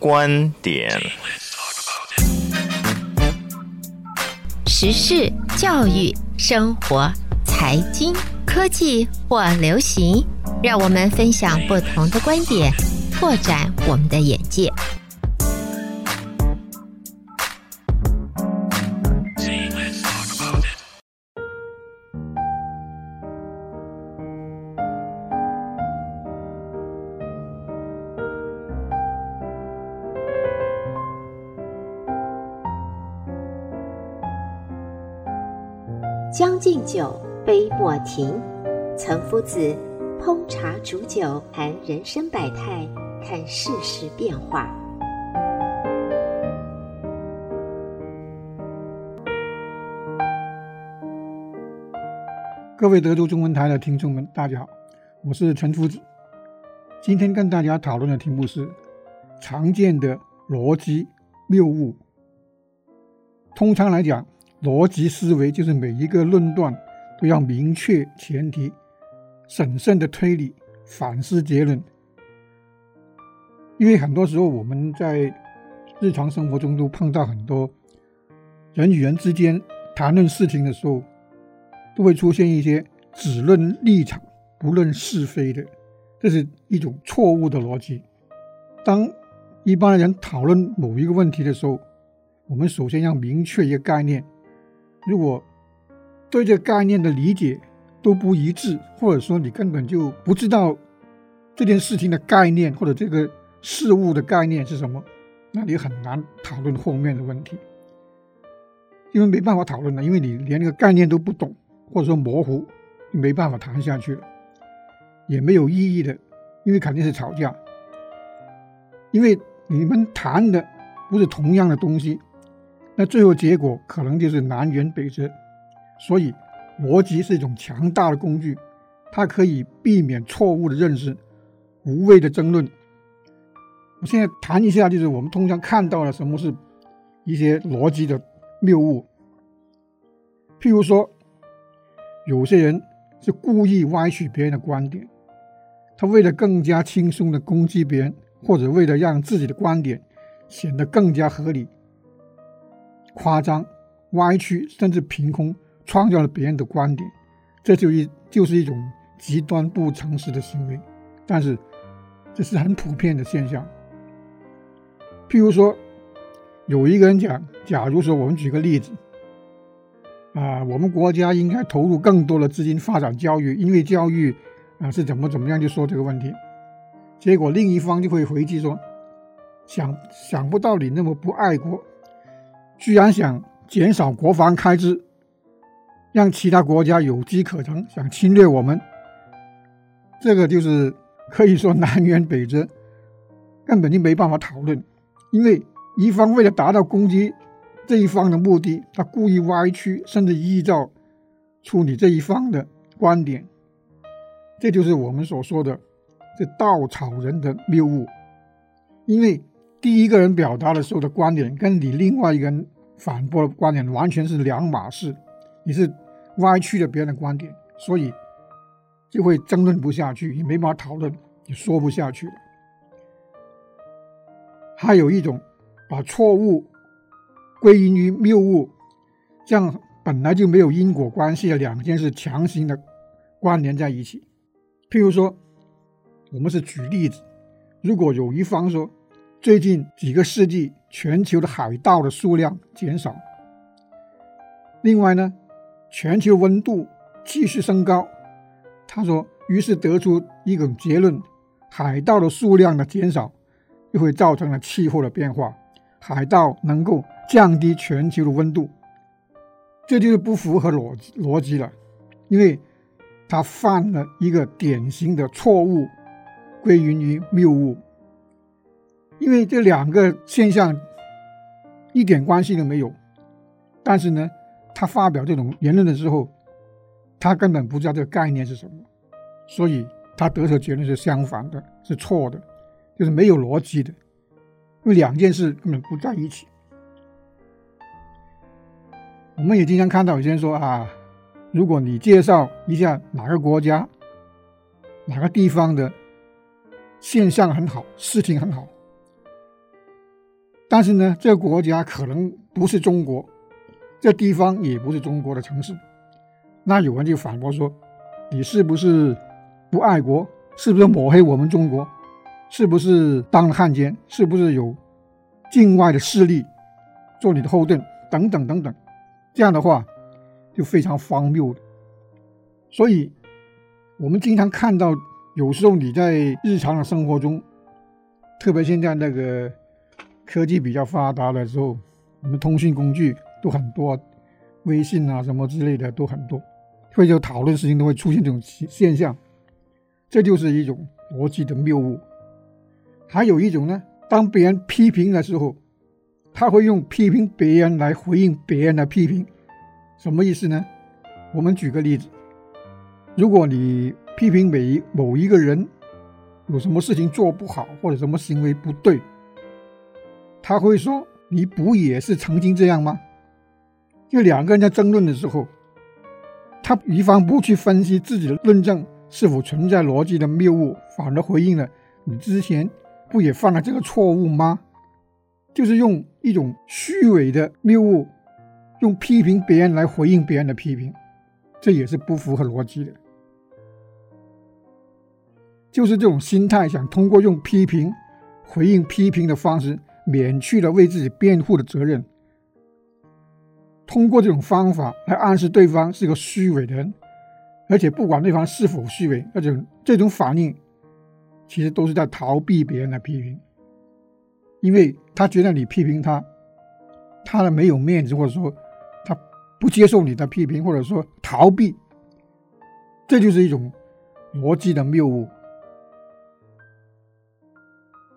观点、时事、教育、生活、财经、科技或流行，让我们分享不同的观点，拓展我们的眼界。将进酒，杯莫停。岑夫子烹茶煮酒，谈人生百态，看世事变化。各位德州中文台的听众们，大家好，我是岑夫子。今天跟大家讨论的题目是常见的逻辑谬误。通常来讲，逻辑思维就是每一个论断都要明确前提，审慎的推理，反思结论。因为很多时候我们在日常生活中都碰到很多人与人之间谈论事情的时候，都会出现一些只论立场不论是非的，这是一种错误的逻辑。当一般人讨论某一个问题的时候，我们首先要明确一个概念。如果对这个概念的理解都不一致，或者说你根本就不知道这件事情的概念或者这个事物的概念是什么，那你很难讨论后面的问题，因为没办法讨论了，因为你连那个概念都不懂，或者说模糊，就没办法谈下去了，也没有意义的，因为肯定是吵架，因为你们谈的不是同样的东西。那最后结果可能就是南辕北辙，所以逻辑是一种强大的工具，它可以避免错误的认识、无谓的争论。我现在谈一下，就是我们通常看到的什么是一些逻辑的谬误。譬如说，有些人是故意歪曲别人的观点，他为了更加轻松的攻击别人，或者为了让自己的观点显得更加合理。夸张、歪曲，甚至凭空创造了别人的观点，这就一就是一种极端不诚实的行为。但是，这是很普遍的现象。譬如说，有一个人讲，假如说我们举个例子，啊，我们国家应该投入更多的资金发展教育，因为教育啊是怎么怎么样，就说这个问题。结果另一方就会回击说，想想不到你那么不爱国。居然想减少国防开支，让其他国家有机可乘，想侵略我们，这个就是可以说南辕北辙，根本就没办法讨论。因为一方为了达到攻击这一方的目的，他故意歪曲，甚至臆造出你这一方的观点，这就是我们所说的这稻草人的谬误，因为。第一个人表达的时候的观点，跟你另外一个人反驳的观点完全是两码事，你是歪曲了别人的观点，所以就会争论不下去，也没法讨论，也说不下去了。还有一种把错误归因于谬误，这样本来就没有因果关系的两件事强行的关联在一起。譬如说，我们是举例子，如果有一方说，最近几个世纪，全球的海盗的数量减少。另外呢，全球温度继续升高。他说，于是得出一种结论：海盗的数量的减少，就会造成了气候的变化。海盗能够降低全球的温度，这就是不符合逻逻辑了，因为他犯了一个典型的错误，归因于谬误。因为这两个现象一点关系都没有，但是呢，他发表这种言论的时候，他根本不知道这个概念是什么，所以他得出的结论是相反的，是错的，就是没有逻辑的，因为两件事根本不在一起。我们也经常看到有些人说啊，如果你介绍一下哪个国家、哪个地方的现象很好，事情很好。但是呢，这个国家可能不是中国，这地方也不是中国的城市。那有人就反驳说：“你是不是不爱国？是不是抹黑我们中国？是不是当了汉奸？是不是有境外的势力做你的后盾？等等等等。”这样的话就非常荒谬了。所以，我们经常看到，有时候你在日常的生活中，特别现在那个科技比较发达的时候，我们通讯工具都很多，微信啊什么之类的都很多，会就讨论事情都会出现这种现象，这就是一种逻辑的谬误。还有一种呢，当别人批评的时候，他会用批评别人来回应别人的批评，什么意思呢？我们举个例子。如果你批评每某一个人有什么事情做不好，或者什么行为不对，他会说：“你不也是曾经这样吗？”就两个人在争论的时候，他一方不去分析自己的论证是否存在逻辑的谬误，反而回应了：“你之前不也犯了这个错误吗？”就是用一种虚伪的谬误，用批评别人来回应别人的批评，这也是不符合逻辑的。就是这种心态，想通过用批评回应批评的方式，免去了为自己辩护的责任。通过这种方法来暗示对方是个虚伪的人，而且不管对方是否虚伪，那种这种反应其实都是在逃避别人的批评，因为他觉得你批评他，他的没有面子，或者说他不接受你的批评，或者说逃避，这就是一种逻辑的谬误。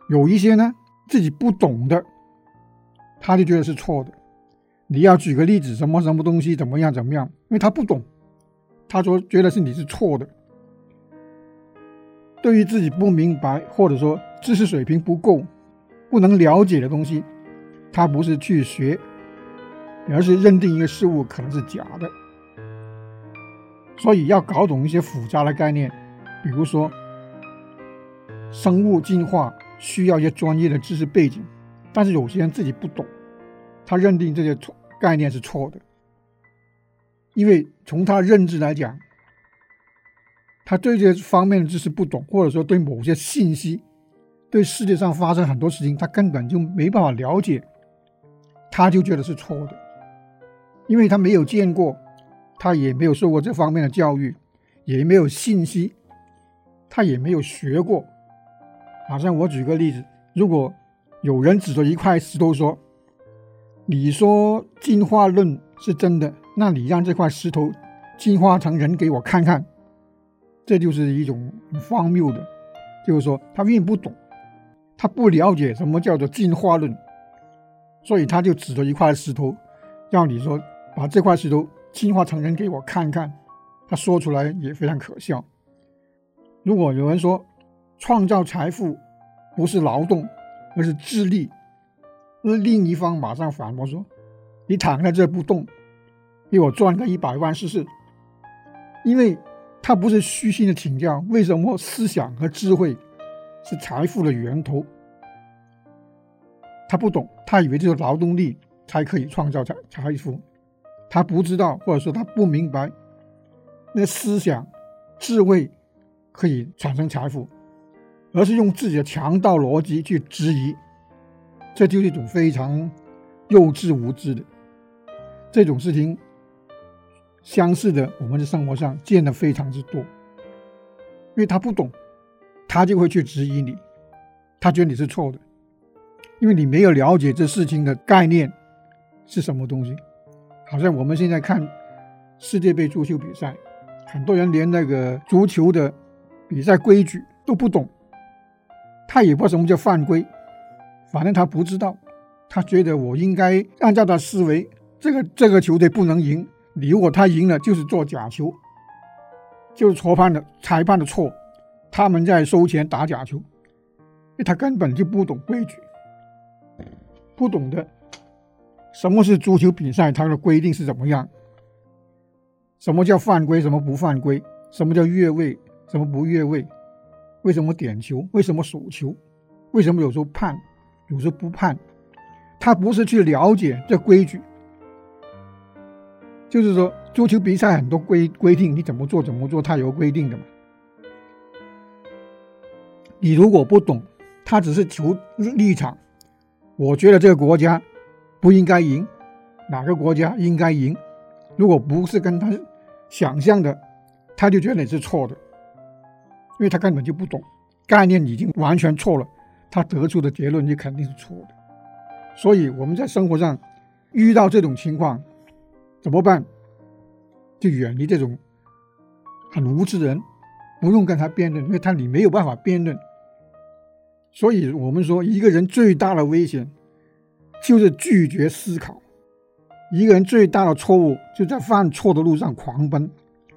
有一些呢，自己不懂的，他就觉得是错的。你要举个例子，什么什么东西怎么样怎么样？因为他不懂，他说觉得是你是错的。对于自己不明白或者说知识水平不够、不能了解的东西，他不是去学，而是认定一个事物可能是假的。所以要搞懂一些复杂的概念，比如说生物进化。需要一些专业的知识背景，但是有些人自己不懂，他认定这些错概念是错的，因为从他认知来讲，他对这些方面的知识不懂，或者说对某些信息，对世界上发生很多事情，他根本就没办法了解，他就觉得是错的，因为他没有见过，他也没有受过这方面的教育，也没有信息，他也没有学过。好像我举个例子，如果有人指着一块石头说：“你说进化论是真的，那你让这块石头进化成人给我看看。”这就是一种荒谬的，就是说他并不懂，他不了解什么叫做进化论，所以他就指着一块石头，要你说把这块石头进化成人给我看看。他说出来也非常可笑。如果有人说，创造财富不是劳动，而是智力。而另一方马上反驳说：“你躺在这不动，给我赚个一百万试试。”因为他不是虚心的请教，为什么思想和智慧是财富的源头？他不懂，他以为只有劳动力才可以创造财财富，他不知道，或者说他不明白，那思想、智慧可以产生财富。而是用自己的强盗逻辑去质疑，这就是一种非常幼稚无知的这种事情。相似的，我们在生活上见得非常之多。因为他不懂，他就会去质疑你，他觉得你是错的，因为你没有了解这事情的概念是什么东西。好像我们现在看世界杯足球比赛，很多人连那个足球的比赛规矩都不懂。他也不知道什么叫犯规，反正他不知道，他觉得我应该按照他思维，这个这个球队不能赢，你如果他赢了就是做假球，就是裁判的裁判的错，他们在收钱打假球，他根本就不懂规矩，不懂得什么是足球比赛，它的规定是怎么样，什么叫犯规，什么不犯规，什么叫越位，什么不越位。为什么点球？为什么数球？为什么有时候判，有时候不判？他不是去了解这规矩。就是说，足球比赛很多规规定，你怎么做怎么做，他有规定的嘛。你如果不懂，他只是求立场。我觉得这个国家不应该赢，哪个国家应该赢？如果不是跟他想象的，他就觉得你是错的，因为他根本就不懂，概念已经完全错了，他得出的结论就肯定是错的。所以我们在生活上遇到这种情况。怎么办？就远离这种很无知的人，不用跟他辩论，因为他你没有办法辩论。所以我们说，一个人最大的危险就是拒绝思考。一个人最大的错误就在犯错的路上狂奔，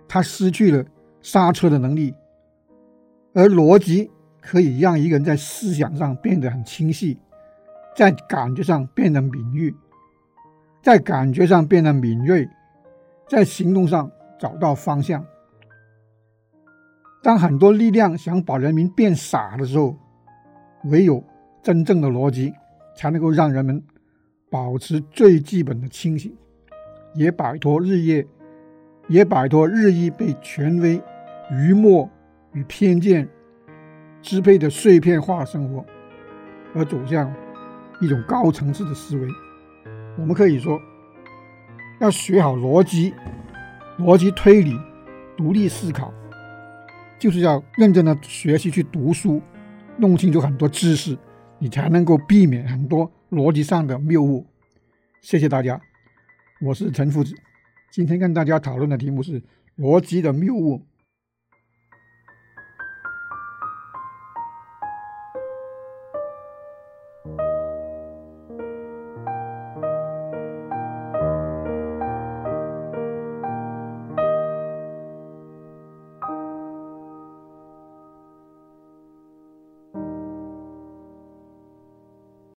他失去了刹车的能力。而逻辑可以让一个人在思想上变得很清晰，在感觉上变得敏锐。在感觉上变得敏锐，在行动上找到方向。当很多力量想把人民变傻的时候，唯有真正的逻辑才能够让人们保持最基本的清醒，也摆脱日夜，也摆脱日益被权威、愚昧与偏见支配的碎片化生活，而走向一种高层次的思维。我们可以说，要学好逻辑、逻辑推理、独立思考，就是要认真的学习去读书，弄清楚很多知识，你才能够避免很多逻辑上的谬误。谢谢大家，我是陈夫子，今天跟大家讨论的题目是逻辑的谬误。